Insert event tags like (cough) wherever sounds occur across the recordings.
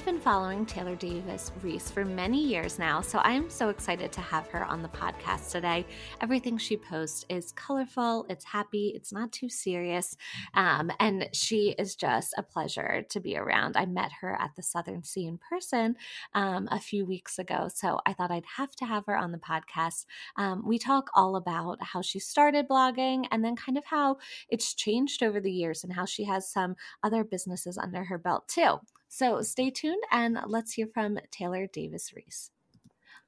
Have been following Taylor Davis Reese for many years now, so I am so excited to have her on the podcast today. Everything she posts is colorful, it's happy, it's not too serious, um, and she is just a pleasure to be around. I met her at the Southern C in person um, a few weeks ago, so I thought I'd have to have her on the podcast. Um, we talk all about how she started blogging and then kind of how it's changed over the years and how she has some other businesses under her belt too. So stay tuned and let's hear from Taylor Davis Reese.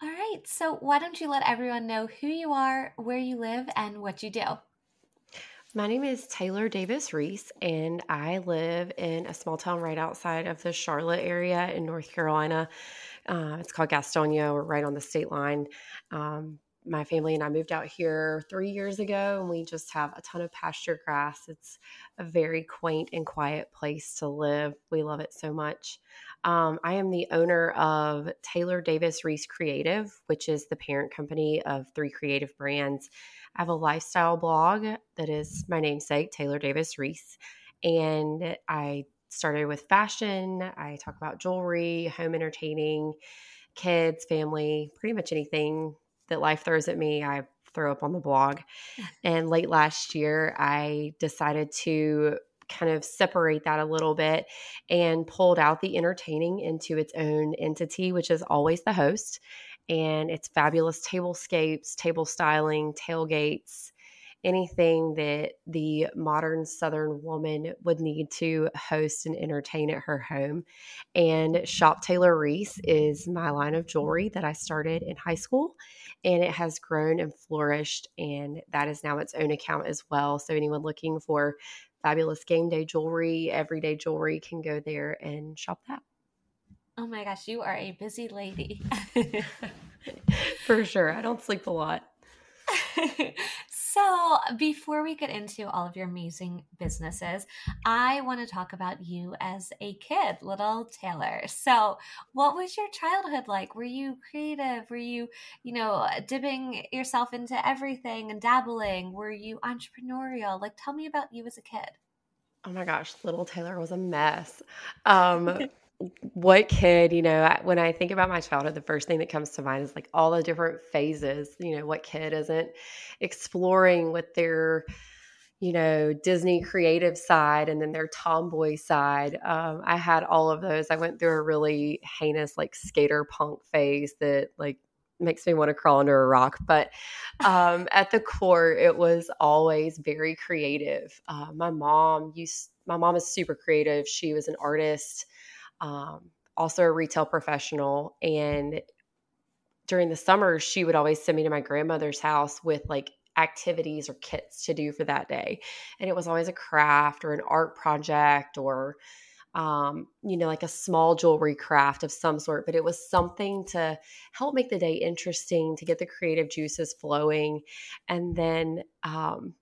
All right, so why don't you let everyone know who you are, where you live, and what you do? My name is Taylor Davis Reese, and I live in a small town right outside of the Charlotte area in North Carolina. Uh, it's called Gastonia. We're right on the state line. Um, my family and I moved out here three years ago, and we just have a ton of pasture grass. It's a very quaint and quiet place to live. We love it so much. Um, I am the owner of Taylor Davis Reese Creative, which is the parent company of three creative brands. I have a lifestyle blog that is my namesake, Taylor Davis Reese, and I started with fashion. I talk about jewelry, home entertaining, kids, family, pretty much anything that life throws at me, I throw up on the blog. (laughs) And late last year, I decided to kind of separate that a little bit and pulled out the entertaining into its own entity, which is always the host. And it's fabulous tablescapes, table styling, tailgates, anything that the modern Southern woman would need to host and entertain at her home. And Shop Taylor Reese is my line of jewelry that I started in high school, and it has grown and flourished. And that is now its own account as well. So, anyone looking for fabulous game day jewelry, everyday jewelry can go there and shop that. Oh my gosh, you are a busy lady. (laughs) For sure. I don't sleep a lot. (laughs) So, before we get into all of your amazing businesses, I want to talk about you as a kid, little Taylor. So, what was your childhood like? Were you creative? Were you, you know, dipping yourself into everything and dabbling? Were you entrepreneurial? Like, tell me about you as a kid. Oh my gosh, little Taylor was a mess. Um, (laughs) what kid, you know, when I think about my childhood, the first thing that comes to mind is like all the different phases. You know, what kid isn't exploring with their, you know, Disney creative side and then their tomboy side. Um, I had all of those. I went through a really heinous, like, skater punk phase that, like, makes me want to crawl under a rock. But um, at the core, it was always very creative. Uh, my mom used, my mom is super creative. She was an artist um, also a retail professional. And during the summer, she would always send me to my grandmother's house with like activities or kits to do for that day. And it was always a craft or an art project or, um, you know, like a small jewelry craft of some sort, but it was something to help make the day interesting, to get the creative juices flowing. And then, um,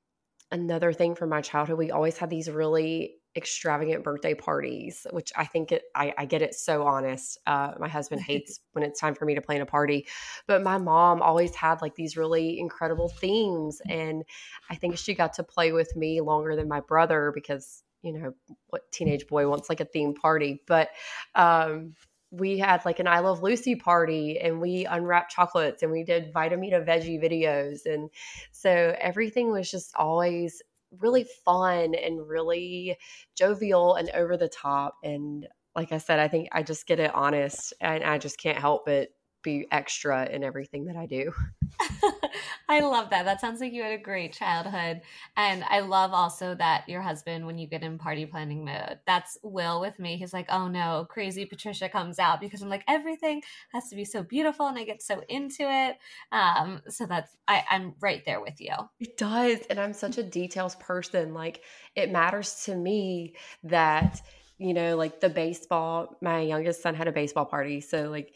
another thing from my childhood, we always had these really extravagant birthday parties, which I think it, I, I get it so honest. Uh, my (laughs) husband hates when it's time for me to plan a party, but my mom always had like these really incredible themes. And I think she got to play with me longer than my brother because, you know, what teenage boy wants like a theme party. But, um, we had like an I Love Lucy party and we unwrapped chocolates and we did Vitameatavegamin videos. And so everything was just always really fun and really jovial and over the top. And like I said, I think I just get it honest and I just can't help but be extra in everything that I do. (laughs) (laughs) I love that. That sounds like you had a great childhood. And I love also that your husband, when you get in party planning mode, that's Will with me. He's like, oh no, crazy Patricia comes out because I'm like, everything has to be so beautiful and I get so into it. Um, so that's, I, I'm right there with you. It does. And I'm such a details person. Like, it matters to me that, you know, like the baseball, my youngest son had a baseball party. So, like,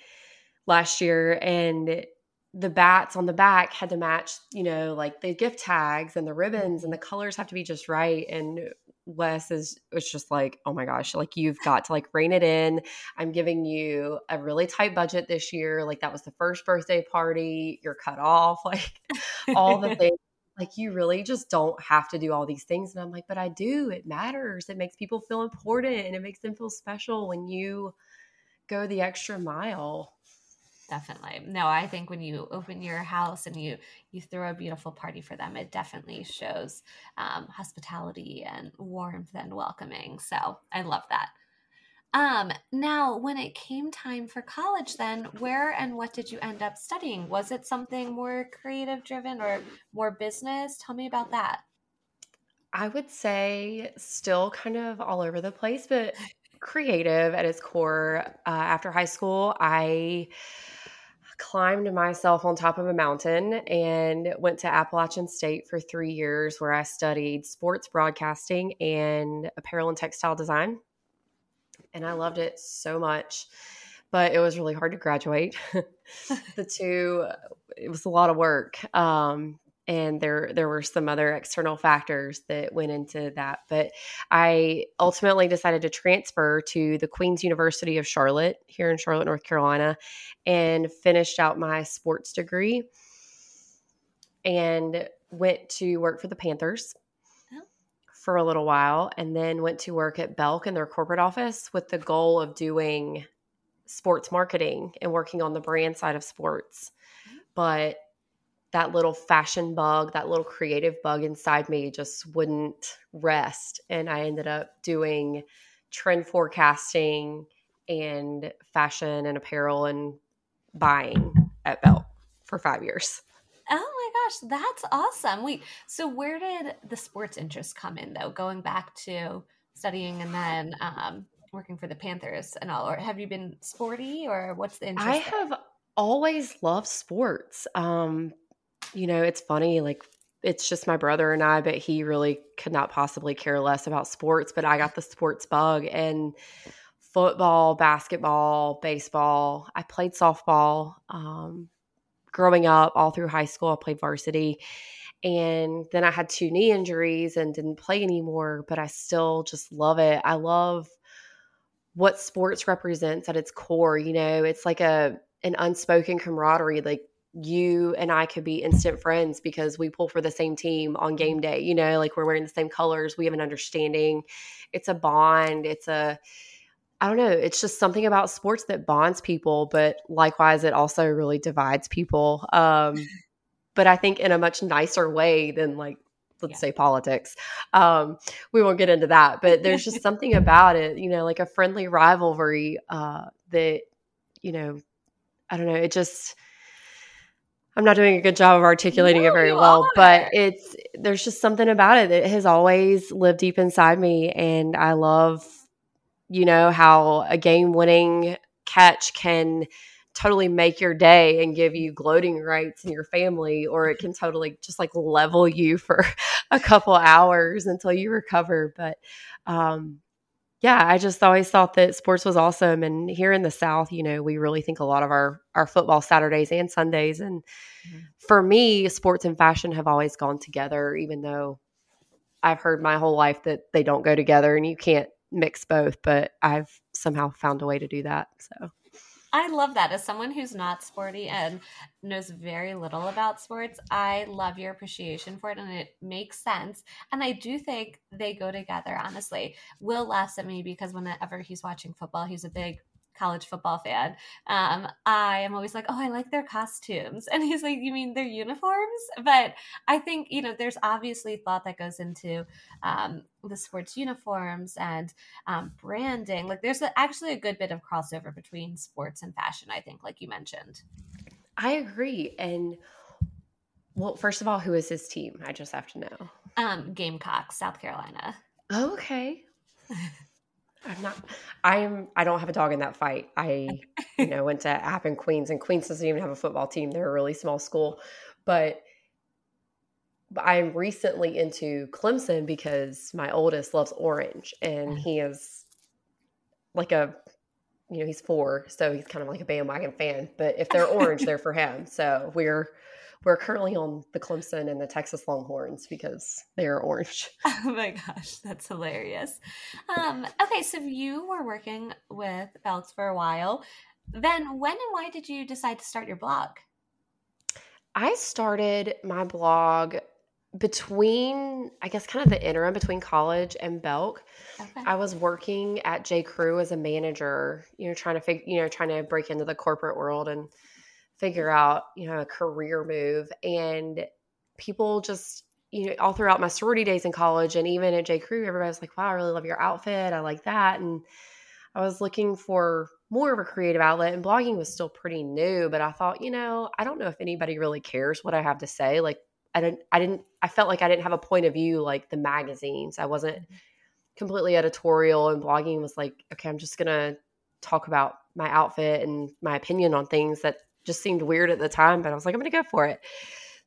last year and the bats on the back had to match, you know, like the gift tags and the ribbons and the colors have to be just right. And Wes is was just like, oh my gosh, like you've got to like rein it in. I'm giving you a really tight budget this year. Like that was the first birthday party. You're cut off. (laughs) Like all the (laughs) things. Like you really just don't have to do all these things. And I'm like, but I do. It matters. It makes people feel important and it makes them feel special when you go the extra mile definitely. No i think when you open your house and you you throw a beautiful party for them it definitely shows um, hospitality and warmth and welcoming. So i love that. Um, now when it came time for college then where and what did you end up studying? Was it something more creative driven or more business? Tell me about that. I would say still kind of all over the place but creative at its core uh, after high school i climbed myself on top of a mountain and went to Appalachian State for three years, where I studied sports broadcasting and apparel and textile design. And I loved it so much, but it was really hard to graduate. (laughs) the two, it was a lot of work. Um, and there there were some other external factors that went into that but i ultimately decided to transfer to the queen's university of charlotte here in charlotte north carolina and finished out my sports degree and went to work for the panthers oh. for a little while and then went to work at belk in their corporate office with the goal of doing sports marketing and working on the brand side of sports mm-hmm. but that little fashion bug, that little creative bug inside me just wouldn't rest. And I ended up doing trend forecasting and fashion and apparel and buying at Belk for five years. Oh my gosh, that's awesome. Wait, so where did the sports interest come in though? Going back to studying and then um, working for the Panthers and all, or have you been sporty or what's the interest? I have always loved sports. Um, you know, it's funny, like it's just my brother and I, but he really could not possibly care less about sports. But I got the sports bug and football, basketball, baseball. I played softball um, growing up, all through high school. I played varsity. And then I had two knee injuries and didn't play anymore, but I still just love it. I love what sports represents at its core. You know, it's like a an unspoken camaraderie. Like you and I could be instant friends because we pull for the same team on game day. You know, like we're wearing the same colors. We have an understanding. It's a bond. It's a, I don't know. It's just something about sports that bonds people, but likewise, it also really divides people. Um, (laughs) but I think in a much nicer way than like let's yeah. say politics. Um, we won't get into that, but there's just (laughs) something about it, you know, like a friendly rivalry uh, that, you know, I don't know. It just I'm not doing a good job of articulating no, it very well, are. but it's there's just something about it that has always lived deep inside me and I love you know how a game winning catch can totally make your day and give you gloating rights in your family or it can totally just like level you for (laughs) a couple hours until you recover but um yeah, I just always thought that sports was awesome. And here in the South, you know, we really think a lot of our our football Saturdays and Sundays. And mm-hmm. for me, sports and fashion have always gone together, even though I've heard my whole life that they don't go together and you can't mix both. But I've somehow found a way to do that. So I love that. As someone who's not sporty and knows very little about sports, I love your appreciation for it and it makes sense. And I do think they go together, honestly. Will laughs at me because whenever he's watching football, he's a big college football fan, um, I am always like, oh, I like their costumes. (laughs) And he's like, you mean their uniforms? But I think, you know, there's obviously thought that goes into um, the sports uniforms and um, branding. Like there's a, actually a good bit of crossover between sports and fashion, I think, like you mentioned. I agree. And well, first of all, who is his team? I just have to know. Um, Gamecocks, South Carolina. okay. (laughs) I'm not. I'm. I don't have a dog in that fight. I, you know, went to App and Queens, and Queens doesn't even have a football team. They're a really small school, but, but I'm recently into Clemson because my oldest loves orange, and mm. he is like a, you know, he's four, so he's kind of like a bandwagon fan. But if they're orange, they're for him. So we're we're currently on the Clemson and the Texas Longhorns because they're orange. (laughs) Oh my gosh, that's hilarious. Um, okay, so you were working with Belks for a while. Then when and why did you decide to start your blog? I started my blog between I guess kind of the interim between college and Belk. Okay. I was working at J. Crew as a manager, you know, trying to figure, you know, trying to break into the corporate world and figure out, you know, a career move. And people just, you know, all throughout my sorority days in college and even at J. Crew, everybody was like, wow, I really love your outfit. I like that. And I was looking for more of a creative outlet and blogging was still pretty new, but I thought, you know, I don't know if anybody really cares what I have to say. Like I didn't I didn't I felt like I didn't have a point of view like the magazines. I wasn't mm-hmm. completely editorial and blogging was like, okay, I'm just going to talk about my outfit and my opinion on things that just seemed weird at the time, but I was like, I'm going to go for it.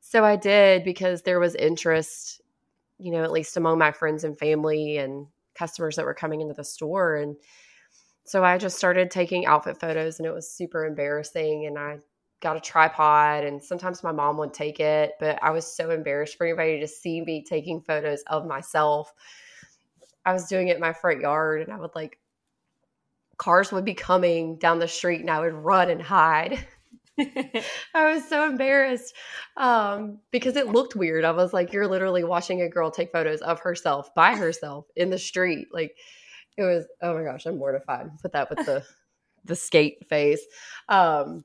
So I did because there was interest, you know, at least among my friends and family and customers that were coming into the store. And so I just started taking outfit photos and it was super embarrassing. And I got a tripod and sometimes my mom would take it, but I was so embarrassed for anybody to see me taking photos of myself. I was doing it in my front yard and I would like, cars would be coming down the street and I would run and hide. (laughs) (laughs) I was so embarrassed um, because it looked weird. I was like, you're literally watching a girl take photos of herself by herself in the street. Like it was, oh my gosh, I'm mortified. Put that with the (laughs) the skate face. Um,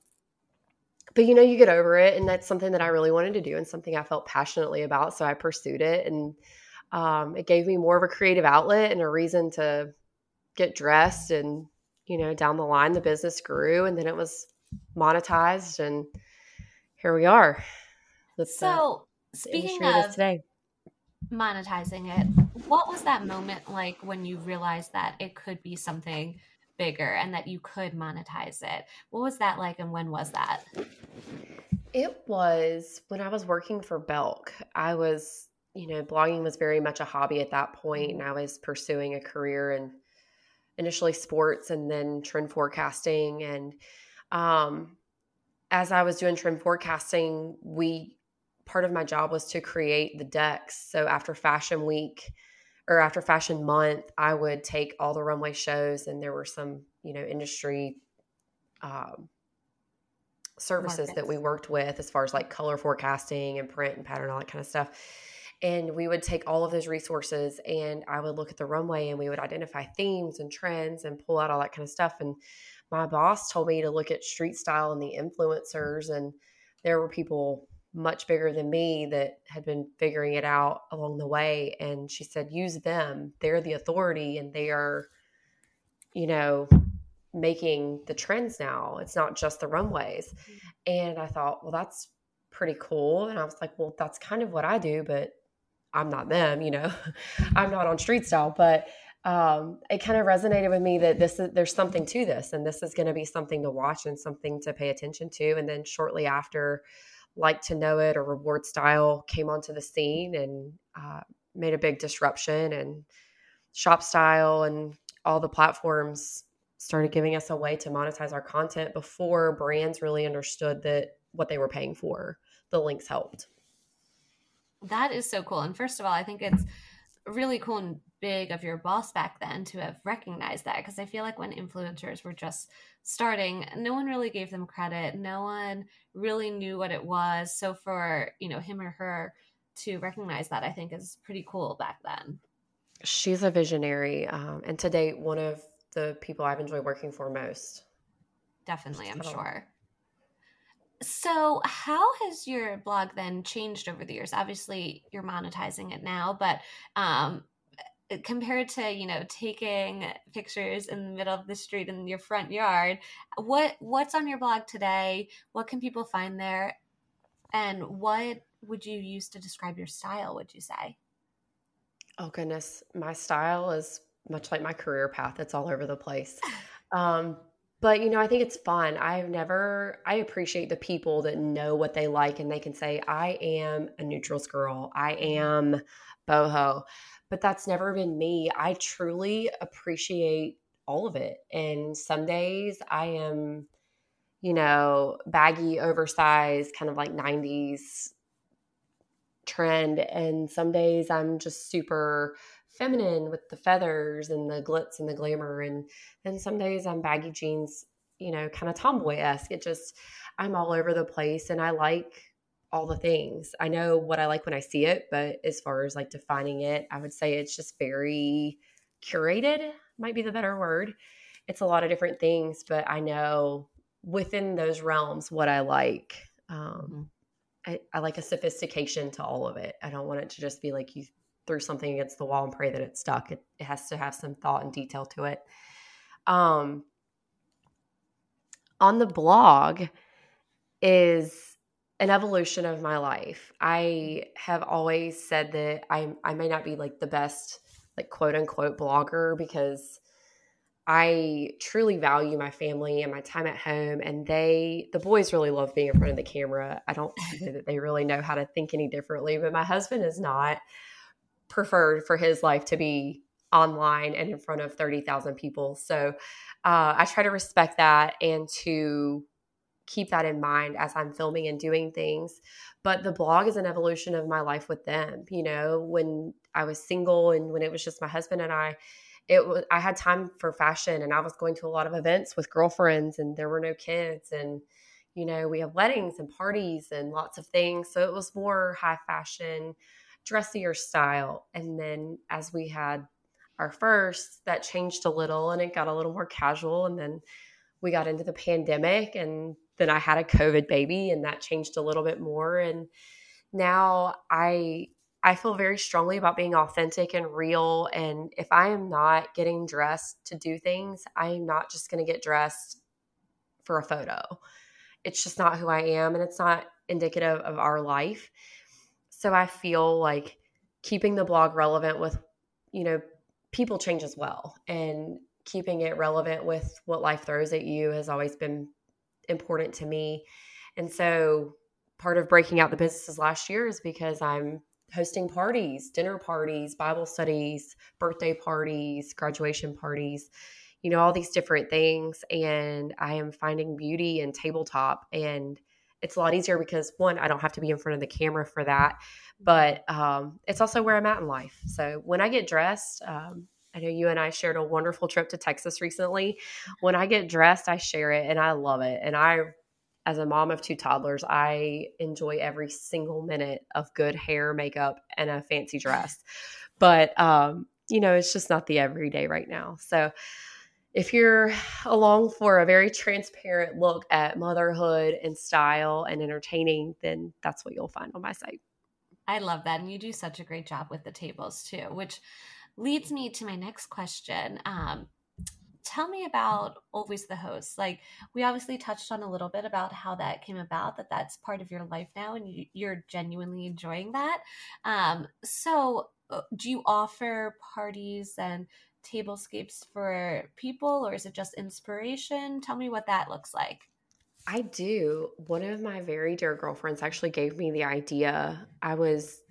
but you know, you get over it, and that's something that I really wanted to do and something I felt passionately about. So I pursued it, and um, it gave me more of a creative outlet and a reason to get dressed. And you know, down the line, the business grew, and then it was monetized, and here we are. so, speaking of today. monetizing it, what was that moment like when you realized that it could be something bigger and that you could monetize it? What was that like, and when was that? It was when I was working for Belk. I was, you know, blogging was very much a hobby at that point, and I mm-hmm. was pursuing a career in initially sports and then trend forecasting and um, as I was doing trend forecasting, we part of my job was to create the decks. So after Fashion Week or after Fashion Month, I would take all the runway shows, and there were some, you know, industry um, services Markets. that we worked with as far as like color forecasting and print and pattern, all that kind of stuff. And we would take all of those resources and I would look at the runway and we would identify themes and trends and pull out all that kind of stuff. And my boss told me to look at street style and the influencers and there were people much bigger than me that had been figuring it out along the way and she said use them they're the authority and they are you know making the trends now it's not just the runways mm-hmm. and i thought well that's pretty cool and i was like well that's kind of what i do but i'm not them you know (laughs) i'm not on street style but um, it kind of resonated with me that this is there's something to this and this is going to be something to watch and something to pay attention to and then shortly after LIKEtoKNOW.it or rewardStyle came onto the scene and uh, made a big disruption and ShopStyle and all the platforms started giving us a way to monetize our content before brands really understood that what they were paying for the links helped that is so cool and first of all i think it's really cool and big of your boss back then to have recognized that because I feel like when influencers were just starting, no one really gave them credit. No one really knew what it was. So for, you know, him or her to recognize that I think is pretty cool back then. She's a visionary um, and to date one of the people I've enjoyed working for most. definitely, I'm sure. So, how has your blog then changed over the years? Obviously, you're monetizing it now, but um, eh, compared to you know taking pictures in the middle of the street in your front yard, what what's on your blog today? What can people find there, and what would you use to describe your style? Would you say? Oh goodness, my style is much like my career path. It's all over the place. Um, but you know, I think it's fun. I've never I appreciate the people that know what they like and they can say, I am a neutrals girl. I mm-hmm. am boho. But that's never been me. I truly appreciate all of it. And some days I am, you know, baggy, oversized, kind of like 90s trend. And some days I'm just super feminine with the feathers and the glitz and the glamour. And then some days I'm baggy jeans, you know, kind of tomboy esque. It just, I'm all over the place and I like all the things. I know what I like when I see it, but as far as like defining it, I would say it's just very curated, might be the better word. It's a lot of different things, but I know within those realms what I like. Um, mm-hmm. I, I like a sophistication to all of it. I don't want it to just be like you threw something against the wall and pray that it stuck. It, it has to have some thought and detail to it. Um, on the blog is an evolution of my life. I have always said that I I may not be like the best like quote unquote blogger because I truly value my family and my time at home. And they, the boys really love being in front of the camera. I don't know that they really know how to think any differently, but my husband is not preferred for his life to be online and in front of 30,000 people. So uh, I try to respect that and to keep that in mind as I'm filming and doing things. But the blog is an evolution of my life with them. You know, when I was single and when it was just my husband and I, it was I had time for fashion and I was going to a lot of events with girlfriends and there were no kids and you know we have weddings and parties and lots of things so it was more high fashion dressier style and then as we had our first that changed a little and it got a little more casual and then we got into the pandemic and then I had a covid baby and that changed a little bit more and now I I feel very strongly about being authentic and real. And if I am not getting dressed to do things, I'm not just going to get dressed for a photo. It's just not who I am and it's not indicative of our life. So I feel like keeping the blog relevant with, you know, people change as well. And keeping it relevant with what life throws at you has always been important to me. And so part of breaking out the businesses last year is because I'm hosting parties, dinner parties, Bible studies, birthday parties, graduation parties, you know, all these different things. And I am finding beauty in tabletop. And it's a lot easier because one, I don't have to be in front of the camera for that. But um, it's also where I'm at in life. So when I get dressed, um, I know you and I shared a wonderful trip to Texas recently. When I get dressed, I share it and I love it. And I as a mom of two toddlers, I enjoy every single minute of good hair, makeup, and a fancy dress. But, um, you know, it's just not the everyday right now. So, if you're along for a very transparent look at motherhood and style and entertaining, then that's what you'll find on my site. I love that. And you do such a great job with the tables too, which leads me to my next question. Um, tell me about always the host. Like we obviously touched on a little bit about how that came about that that's part of your life now and you, are genuinely enjoying that. Um, so uh, do you offer parties and tablescapes for people or is it just inspiration? Tell me what that looks like. I do. One of my very dear girlfriends actually gave me the idea. I was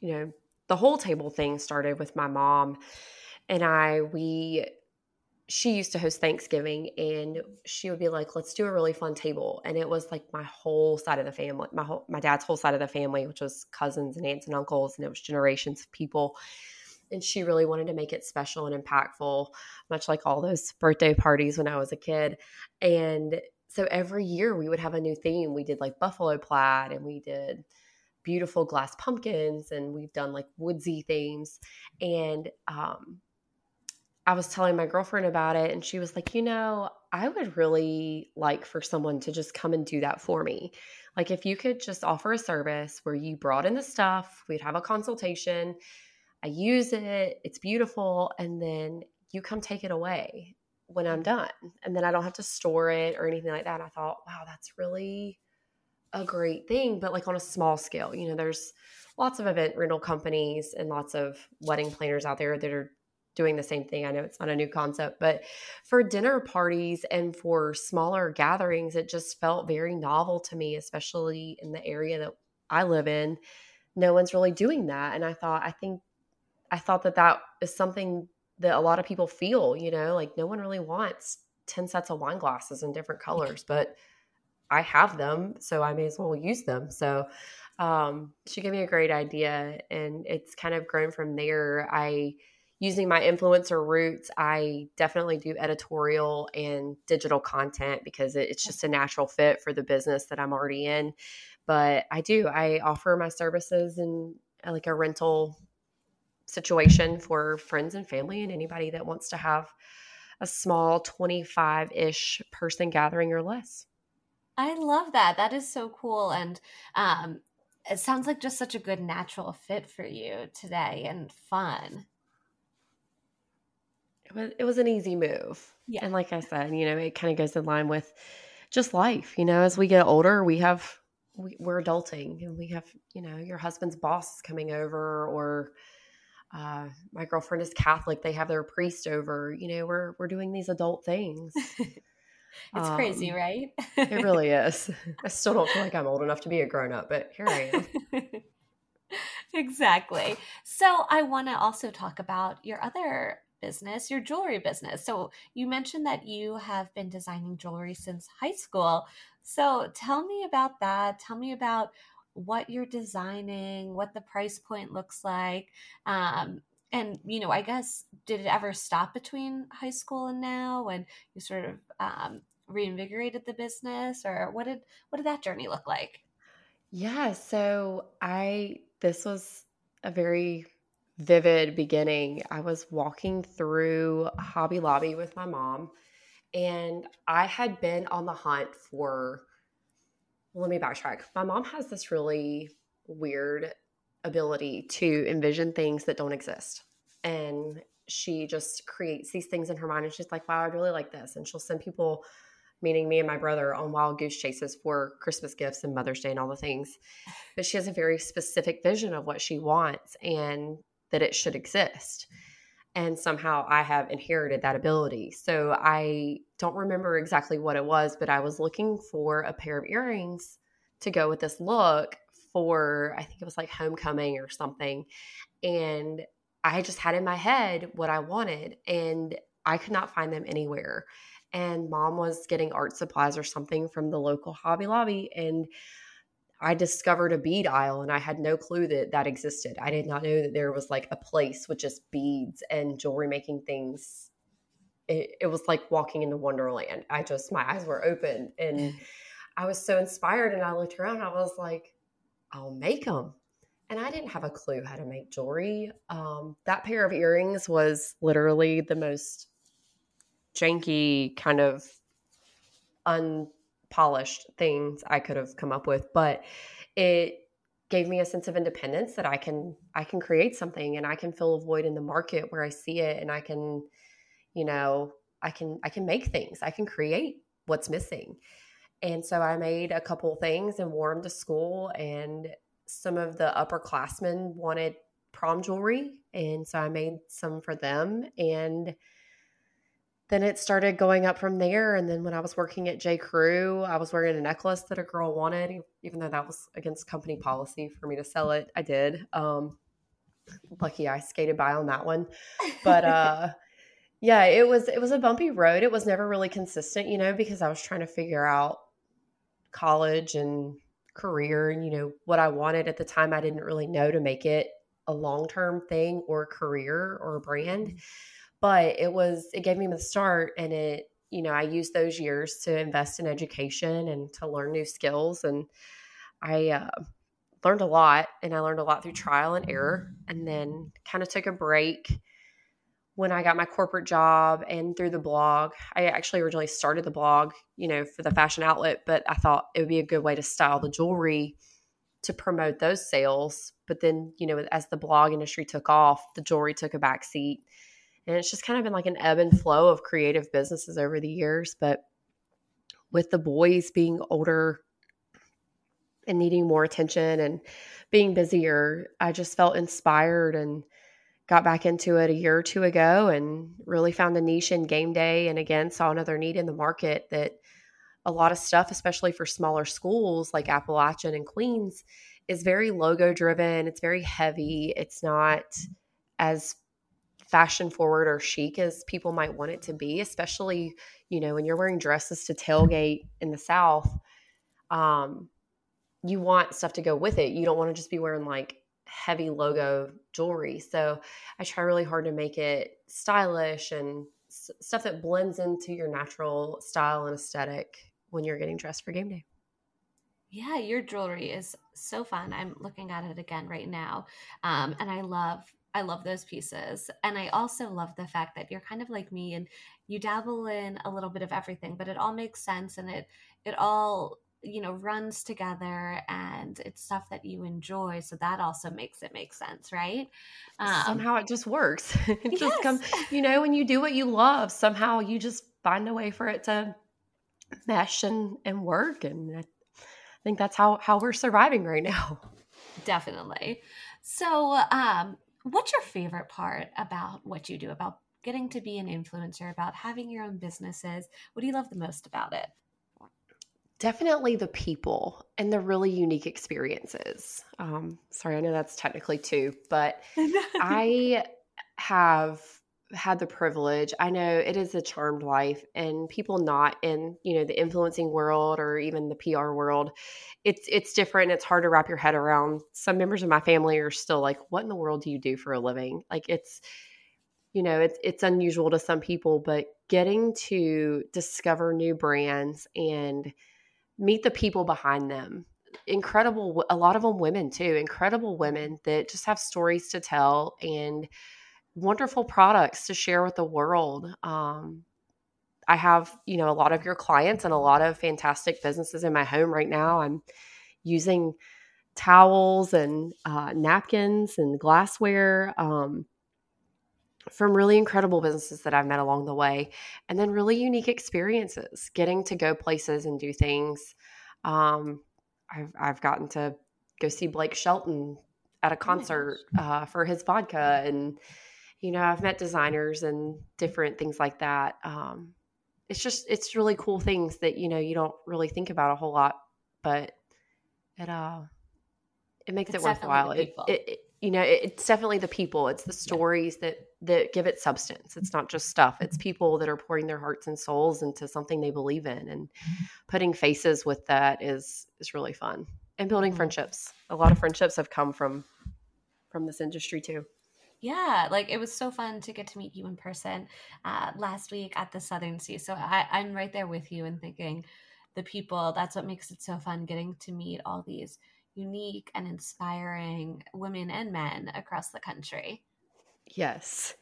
you know the whole table thing started with my mom and I we she used to host Thanksgiving and she would be like, let's do a really fun table. And it was like my whole side of the family, my whole, my dad's whole side of the family, which was cousins and aunts and uncles. And it was generations of people. And she really wanted to make it special and impactful, much like all those birthday parties when I was a kid. And so every year we would have a new theme. We did like buffalo plaid and we did beautiful glass pumpkins and we've done like woodsy themes. And, um, I was telling my girlfriend about it, and she was like, you know, I would really like for someone to just come and do that for me. Like, if you could just offer a service where you brought in the stuff, we'd have a consultation, I use it, it's beautiful, and then you come take it away when I'm done. And then I don't have to store it or anything like that. And I thought, wow, that's really a great thing, but like on a small scale. You know, there's lots of event rental companies and lots of wedding planners out there that are doing the same thing. I know it's not a new concept, but for dinner parties and for smaller gatherings, it just felt very novel to me, especially in the area that I live in. No one's really doing that. And I thought, I think, I thought that that is something that a lot of people feel, you know, like no one really wants 10 sets of wine glasses in different colors, but I have them, so I may as well use them. So um, she gave me a great idea, and it's kind of grown from there. I using my influencer roots, I definitely do editorial and digital content because it's just a natural fit for the business that I'm already in. But I do, I offer my services in uh, like a rental situation for friends and family and anybody that wants to have a small 25 ish person gathering or less. I love that. That is so cool. And um, it sounds like just such a good natural fit for you today and fun it was it was an easy move. Yeah. And like I said, you know, it kind of goes in line with just life. You know, as we get older, we have we, we're adulting and we have, you know, your husband's boss is coming over or uh, my girlfriend is Catholic. They have their priest over. You know, we're we're doing these adult things. (laughs) it's um, crazy, right? it really is. (laughs) I still don't feel like I'm old enough to be a grown up, but here I am. (laughs) exactly. So I want to also talk about your other business, your jewelry business. So you mentioned that you have been designing jewelry since high school. So tell me about that. Tell me about what you're designing, what the price point looks like. Um, and you know, I guess did it ever stop between high school and now, when you sort of um, reinvigorated the business, or what did what did that journey look like? Yeah, so I this was a very vivid beginning. I was walking through Hobby Lobby with my mom, and I had been on the hunt for. Let me backtrack. My mom has this really weird ability to envision things that don't exist. And she just creates these things in her mind. And she's like, wow, I'd really like this. And she'll send people, meaning me and my brother, on wild goose chases for Christmas gifts and Mother's Day and all the things. But she has a very specific vision of what she wants. And that it should exist. And somehow I have inherited that ability. So I don't remember exactly what it was, but I was looking for a pair of earrings to go with this look for, I think it was like homecoming or something. And I just had in my head what I wanted, and I could not find them anywhere. And mom was getting art supplies or something from the local Hobby Lobby. And I discovered a bead aisle and I had no clue that that existed. I did not know that there was like a place with just beads and jewelry making things. It, it was like walking into Wonderland. I just, my eyes were open and (laughs) I was so inspired. And I looked around, I was like, I'll make them. And I didn't have a clue how to make jewelry. Um, that pair of earrings was literally the most janky kind of un polished things I could have come up with, but it gave me a sense of independence that I can I can create something and I can fill a void in the market where I see it and I can you know I can I can make things. I can create what's missing. And so I made a couple things and wore them to school and some of the upperclassmen wanted prom jewelry and so I made some for them and then it started going up from there. And then when I was working at J. Crew, I was wearing a necklace that a girl wanted, even though that was against company policy for me to sell it. I did. Um, lucky I skated by on that one, but uh, (laughs) yeah, it was it was a bumpy road. It was never really consistent, you know, because I was trying to figure out college and career and you know what I wanted at the time. I didn't really know to make it a long term thing or a career or a brand. But it was it gave me the start and it you know i used those years to invest in education and to learn new skills and i uh, learned a lot and i learned a lot through trial and error and then kind of took a break when I got my corporate job and through the blog. I actually originally started the blog, you know, for the fashion outlet, but I thought it would be a good way to style the jewelry to promote those sales. But then, you know, as the blog industry took off, the jewelry took a back seat. And it's just kind of been like an ebb and flow of creative businesses over the years. But with the boys being older and needing more attention and being busier, I just felt inspired and got back into it a year or two ago and really found a niche in game day and again saw another need in the market that a lot of stuff especially for smaller schools like appalachian and queens is very logo driven it's very heavy it's not as fashion forward or chic as people might want it to be especially you know when you're wearing dresses to tailgate in the south um you want stuff to go with it you don't want to just be wearing like heavy logo jewelry. So I try really hard to make it stylish and s- stuff that blends into your natural style and aesthetic when you're getting dressed for game day. Yeah, your jewelry is so fun. I'm looking at it again right now. Um, and I love I love those pieces. And I also love the fact that you're kind of like me and you dabble in a little bit of everything, but it all makes sense and it it all you know runs together and it's stuff that you enjoy so that also makes it make sense right um, somehow it just works (laughs) it yes. just comes (laughs) you know when you do what you love somehow you just find a way for it to mesh and and work and i think that's how how we're surviving right now definitely so um what's your favorite part about what you do about getting to be an influencer about having your own businesses what do you love the most about it Definitely the people and the really unique experiences. Um, sorry, I know that's technically two, but (laughs) I have had the privilege. I know it is a charmed life, and people not in you know the influencing world or even the PR world, it's it's different. It's hard to wrap your head around. Some members of my family are still like, "What in the world do you do for a living?" Like it's you know it's it's unusual to some people, but getting to discover new brands and meet the people behind them incredible a lot of them women too incredible women that just have stories to tell and wonderful products to share with the world um, i have you know a lot of your clients and a lot of fantastic businesses in my home right now i'm using towels and uh, napkins and glassware um, from really incredible businesses that I've met along the way, and then really unique experiences, getting to go places and do things. Um, I've, I've gotten to go see Blake Shelton at a concert uh, for his vodka, and you know I've met designers and different things like that. Um, it's just it's really cool things that you know you don't really think about a whole lot, but it uh it makes it's it worthwhile. It, it, you know it's definitely the people it's the stories that that give it substance it's not just stuff it's mm-hmm. people that are pouring their hearts and souls into something they believe in and mm-hmm. putting faces with that is is really fun and building mm-hmm. friendships a lot of friendships have come from from this industry too yeah like it was so fun to get to meet you in person uh, last week at the southern C so I, i'm right there with you and thinking the people that's what makes it so fun getting to meet all these unique and inspiring women and men across the country. Yes.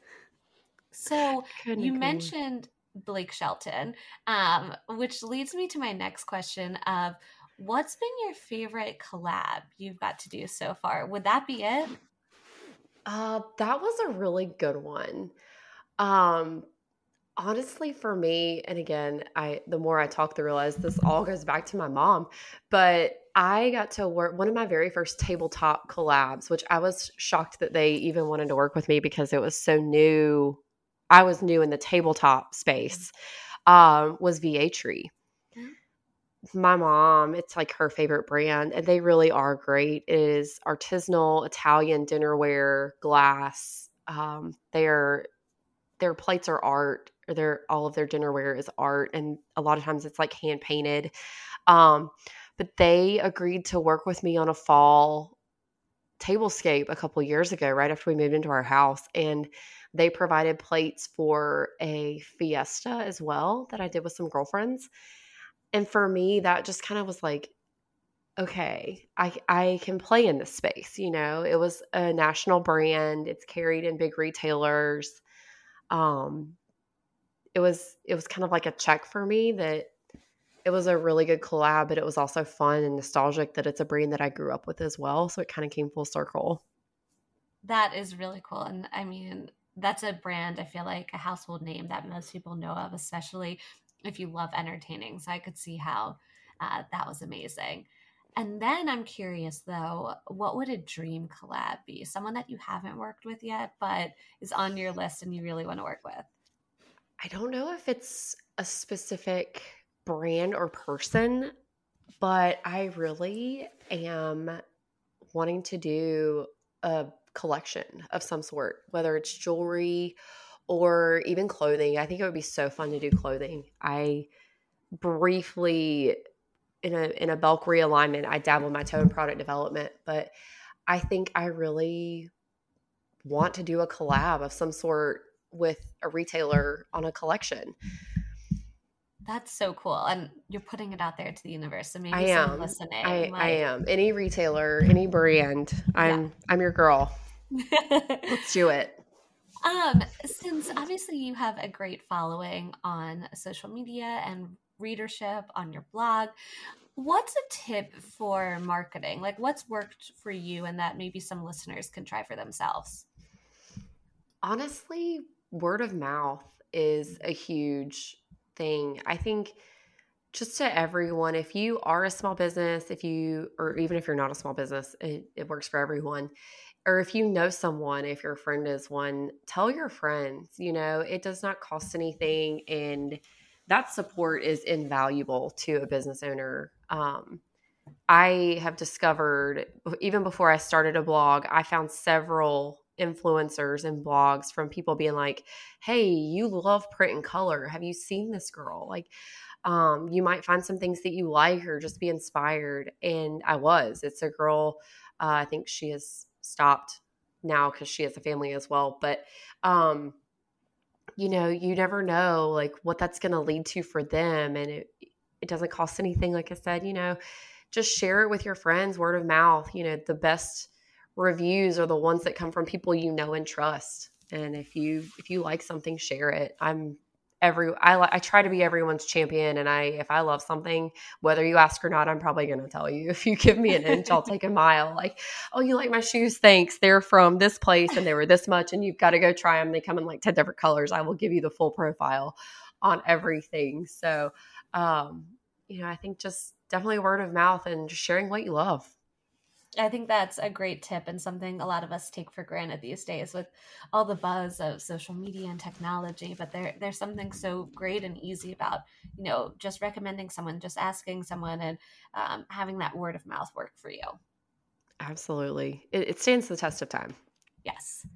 So (laughs) you mentioned Blake Shelton, um, which leads me to my next question of what's been your favorite collab you've got to do so far? Would that be it? Uh, that was a really good one. Um, honestly, for me, and again, I the more I talk, the realize this all goes back to my mom, but I got to work one of my very first tabletop collabs, which I was shocked that they even wanted to work with me because it was so new. I was new in the tabletop space. Um, was Vietri. Mm-hmm. My mom, it's like her favorite brand, and they really are great. It is artisanal Italian dinnerware glass. Um, their their plates are art, or their all of their dinnerware is art, and a lot of times it's like hand painted. Um, but they agreed to work with me on a fall tablescape a couple years ago right after we moved into our house and they provided plates for a fiesta as well that I did with some girlfriends and for me that just kind of was like okay I I can play in this space you know it was a national brand it's carried in big retailers um, it was it was kind of like a check for me that it was a really good collab, but it was also fun and nostalgic that it's a brand that I grew up with as well. So it kind of came full circle. That is really cool. And I mean, that's a brand I feel like a household name that most people know of, especially if you love entertaining. So I could see how uh, that was amazing. And then I'm curious though, what would a dream collab be? Someone that you haven't worked with yet, but is on your list and you really want to work with? I don't know if it's a specific brand or person, but I really am wanting to do a collection of some sort, whether it's jewelry or even clothing. I think it would be so fun to do clothing. I briefly in a in a Belk realignment, I dabbled my toe in product development, but I think I really want to do a collab of some sort with a retailer on a collection. That's so cool. And you're putting it out there to the universe. So maybe I am. listening. I, might... I am. Any retailer, any brand, I'm yeah. I'm your girl. (laughs) Let's do it. Um, since obviously you have a great following on social media and readership on your blog, what's a tip for marketing? Like what's worked for you and that maybe some listeners can try for themselves? Honestly, word of mouth is a huge thing. I think just to everyone, if you are a small business, if you, or even if you're not a small business, it, it works for everyone. Or if you know someone, if your friend is one, tell your friends, you know, it does not cost anything. And that support is invaluable to a business owner. Um, I have discovered, even before I started a blog, I found several influencers and blogs from people being like, "Hey, you love print and color. Have you seen this girl?" Like um, you might find some things that you like or just be inspired. And I was. It's a girl. Uh, I think she has stopped now because she has a family as well. But um, you know, you never know like what that's going to lead to for them, and it it doesn't cost anything. Like I said, you know, just share it with your friends, word of mouth. You know, the best reviews are the ones that come from people you know and trust. And if you if you like something, share it. I'm every I I try to be everyone's champion and I if I love something whether you ask or not I'm probably going to tell you. (laughs) If you give me an inch I'll take a mile like oh you like my shoes? Thanks. They're from this place and they were this much and you've got to go try them they come in like 10 different colors. I will give you the full profile on everything. So um you know I think just definitely word of mouth and just sharing what you love I think that's a great tip and something a lot of us take for granted these days with all the buzz of social media and technology. But there, there's something so great and easy about, you know, just recommending someone, just asking someone, and um, having that word of mouth work for you. Absolutely. It, it stands the test of time. Yes.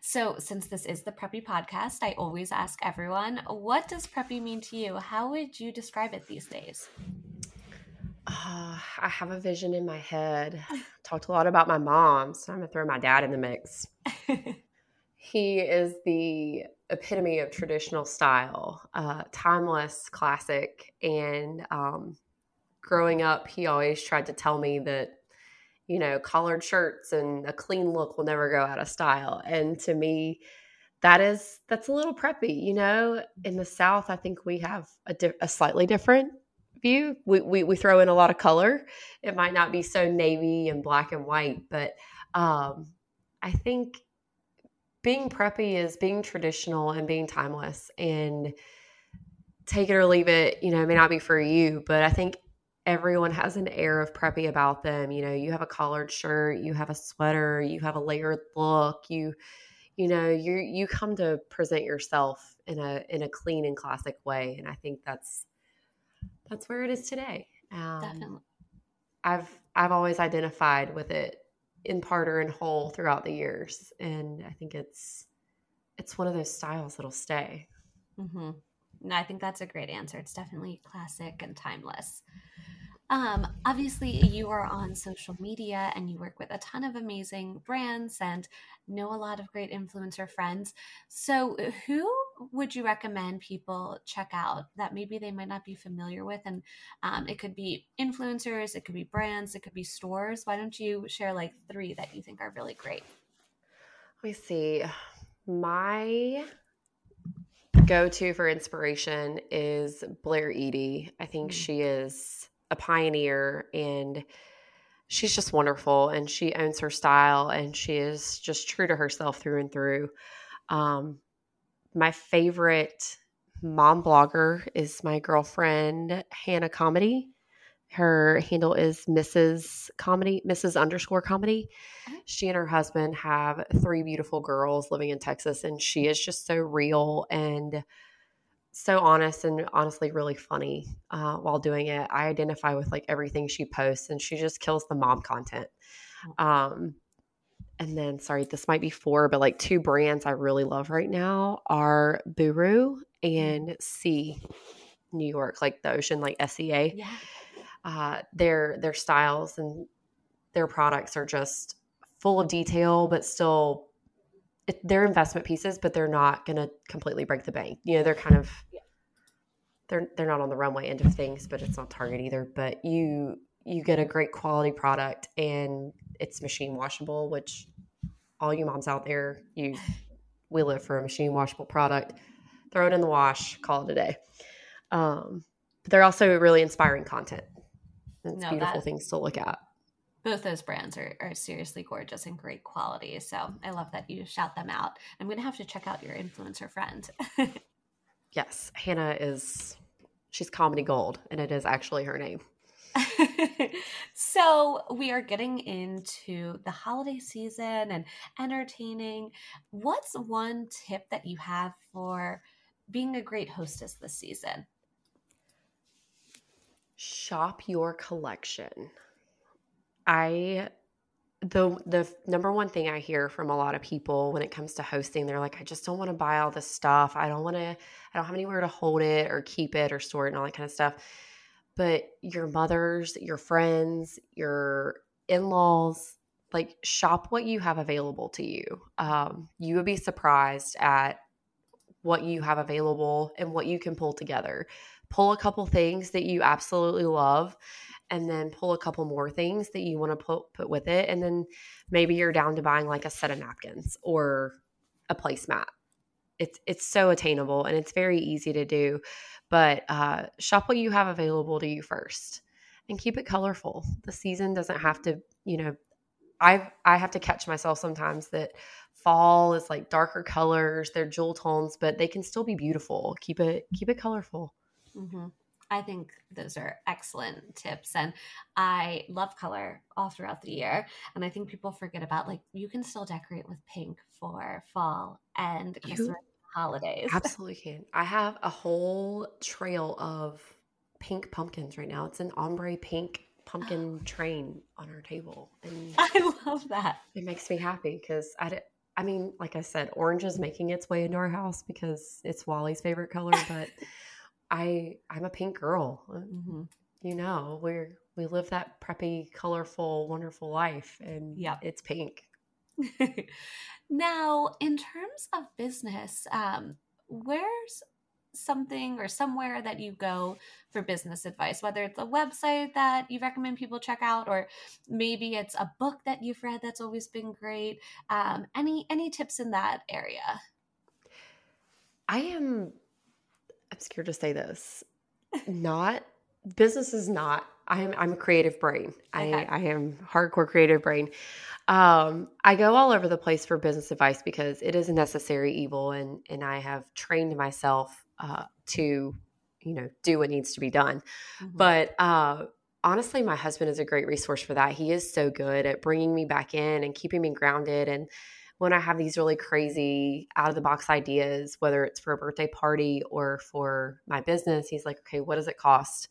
So, since this is the Preppy podcast, I always ask everyone, what does preppy mean to you? How would you describe it these days? Uh, I have a vision in my head. (laughs) Talked a lot about my mom, so I'm gonna throw my dad in the mix. (laughs) he is the epitome of traditional style, uh, timeless, classic. And um, growing up, he always tried to tell me that, you know, collared shirts and a clean look will never go out of style. And to me, that is that's a little preppy. You know, in the South, I think we have a, di- a slightly different view. We, we, we throw in a lot of color. It might not be so navy and black and white, but um, I think being preppy is being traditional and being timeless and take it or leave it. You know, it may not be for you, but I think everyone has an air of preppy about them. You know, you have a collared shirt, you have a sweater, you have a layered look, you you know, you you come to present yourself in a in a clean and classic way and I think that's that's where it is today. Um, Definitely. I've I've always identified with it in part or in whole throughout the years, and I think it's it's one of those styles that'll stay. Mm-hmm. No, I think that's a great answer. It's definitely classic and timeless. Um, obviously, you are on social media and you work with a ton of amazing brands and know a lot of great influencer friends. So, who would you recommend people check out that maybe they might not be familiar with? And um, it could be influencers, it could be brands, it could be stores. Why don't you share like three that you think are really great? Let me see. My go to for inspiration is Blair Eadie. I think mm. she is a pioneer and she's just wonderful and she owns her style and she is just true to herself through and through. Um, my favorite mom blogger is my girlfriend Hannah Comedy. Her handle is Mrs. Comedy, Mrs. underscore comedy. She and her husband have three beautiful girls living in Texas, and she is just so real and so honest and honestly really funny uh, while doing it. I identify with like everything she posts, and she just kills the mom content. Oh. Um, and then, sorry, this might be four, but like two brands I really love right now are Buru and Sea New York, like the ocean, like SEA. Yeah. Uh, their their styles and their products are just full of detail, but still it, they're investment pieces, but they're not going to completely break the bank. You know, they're kind of they're they're not on the runway end of things, but it's not Target either. But you you get a great quality product and it's machine washable, which all you moms out there, you we live for a machine washable product. Throw it in the wash, call it a day. Um, but they're also really inspiring content. It's no, beautiful that, things to look at both those brands are, are seriously gorgeous and great quality. So I love that you shout them out. I'm going to have to check out your influencer friend. (laughs) yes, Hannah is, she's comedy gold, and it is actually her name. (laughs) so we are getting into the holiday season and entertaining. What's one tip that you have for being a great hostess this season? Shop your collection. I the the number one thing I hear from a lot of people when it comes to hosting, they're like, I just don't want to buy all this stuff. I don't want to, I don't have anywhere to hold it or keep it or store it and all that kind of stuff. But your mothers, your friends, your in-laws, like shop what you have available to you. Um, you would be surprised at what you have available and what you can pull together. Pull a couple things that you absolutely love and then pull a couple more things that you want to put put with it and then maybe you're down to buying like a set of napkins or a placemat. It's it's so attainable and it's very easy to do but uh, shop what you have available to you first and keep it colorful. The season doesn't have to you know i i have to catch myself sometimes that fall is like darker colors they're jewel tones but they can still be beautiful. Keep it keep it colorful mm-hmm. I think those are excellent tips. And I love color all throughout the year. And I think people forget about like you can still decorate with pink for fall and Christmas you holidays. (laughs) Absolutely can. I have a whole trail of pink pumpkins right now. It's an ombre pink pumpkin (gasps) train on our table. And (laughs) I love that. It makes me happy because I, did, I mean, like I said, orange is making its way into our house because it's Wally's favorite color, but (laughs) I I'm a pink girl. Mm-hmm. You know, we're we live that preppy, colorful, wonderful life, and yeah, it's pink. (laughs) now, in terms of business, um, where's something or somewhere that you go for business advice whether it's a website that you recommend people check out or maybe it's a book that you've read that's always been great um, any any tips in that area i am I'm scared to say this. Not business is not. I'm I'm a creative brain. Okay. I I am hardcore creative brain. Um, I go all over the place for business advice because it is a necessary evil, and and I have trained myself uh, to you know do what needs to be done. Mm-hmm. But uh, honestly, my husband is a great resource for that. He is so good at bringing me back in and keeping me grounded and when I have these really crazy out of the box ideas, whether it's for a birthday party or for my business, he's like, okay, what does it cost?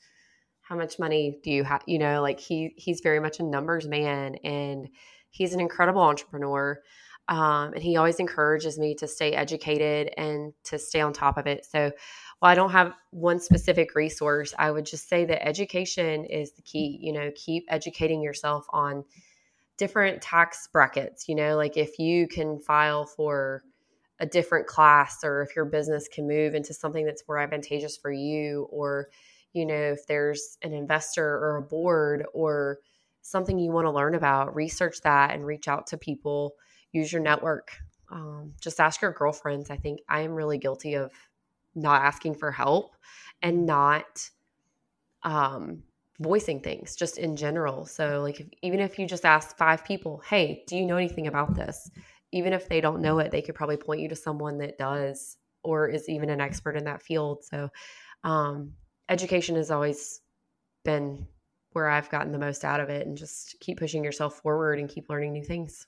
How much money do you have? You know, like he he's very much a numbers man and he's an incredible entrepreneur. Um, and he always encourages me to stay educated and to stay on top of it. So while I don't have one specific resource, I would just say that education is the key. You know, keep educating yourself on different tax brackets, you know, like if you can file for a different class or if your business can move into something that's more advantageous for you or you know if there's an investor or a board or something you want to learn about research that and reach out to people. Use your network. Um, just ask your girlfriends. I think i am really guilty of not asking for help and not um, voicing things just in general. So, like, if, even if you just ask five people, hey, do you know anything about this? Even if they don't know it, they could probably point you to someone that does or is even an expert in that field. So, um, education has always been where I've gotten the most out of it and just keep pushing yourself forward and keep learning new things.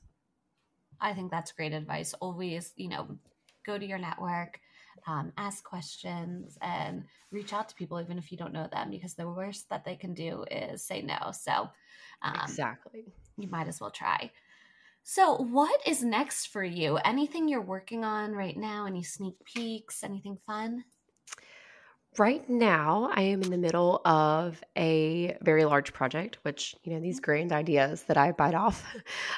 I think that's great advice. Always, you know, go to your network, um, ask questions, and reach out to people, even if you don't know them, because the worst that they can do is say no. So, um, exactly. You might as well try. So, what is next for you? Anything you're working on right now? Any sneak peeks? Anything fun? Right now, I am in the middle of a very large project, which, you know, these mm-hmm. grand ideas that I bite off.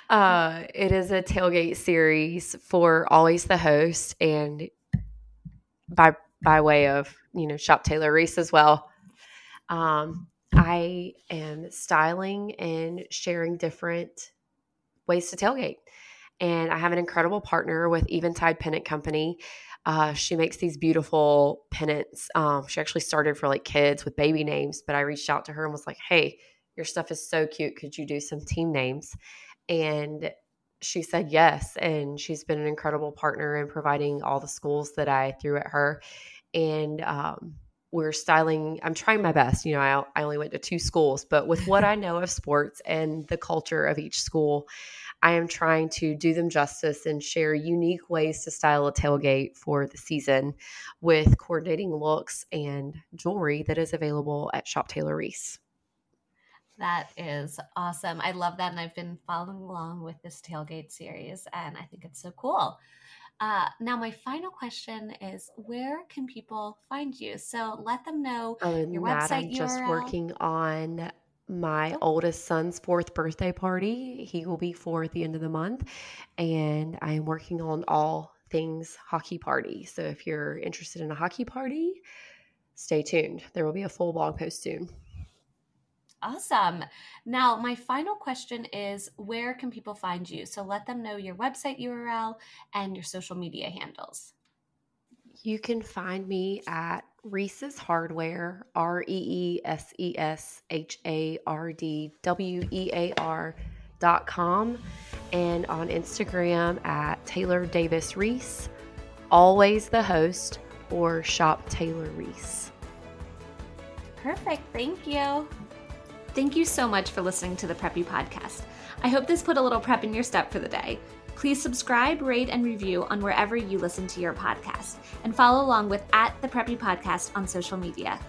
Uh, it is a tailgate series for Always the Host and by by way of, you know, Shop Taylor Reese as well. Um, I am styling and sharing different ways to tailgate. And I have an incredible partner with Eventide Pennant Company. Uh, she makes these beautiful pennants. Um, she actually started for like kids with baby names, but I reached out to her and was like, "Hey, your stuff is so cute. Could you do some team names?" And she said yes, and she's been an incredible partner in providing all the schools that I threw at her. And um, we're styling. I'm trying my best. You know, I, I only went to two schools, but with what (laughs) I know of sports and the culture of each school, I am trying to do them justice and share unique ways to style a tailgate for the season with coordinating looks and jewelry that is available at Shop Taylor Reese. That is awesome. I love that. And I've been following along with this tailgate series, and I think it's so cool. Uh, now, my final question is where can people find you? So let them know your website. I'm URL. just working on my oldest son's fourth birthday party. He will be four at the end of the month. And I am working on all things hockey party. So if you're interested in a hockey party, stay tuned. There will be a full blog post soon. Awesome. Now, my final question is where can people find you? So let them know your website URL and your social media handles. You can find me at Reese's Hardwear, R E E S E S H A R D W E A R dot com, and on Instagram at Taylor Davis Reese, always the host, or Shop Taylor Reese. Perfect. Thank you. Thank you so much for listening to the Preppy Podcast. I hope this put a little prep in your step for the day. Please subscribe, rate, and review on wherever you listen to your podcast, and follow along with at the Preppy Podcast on social media.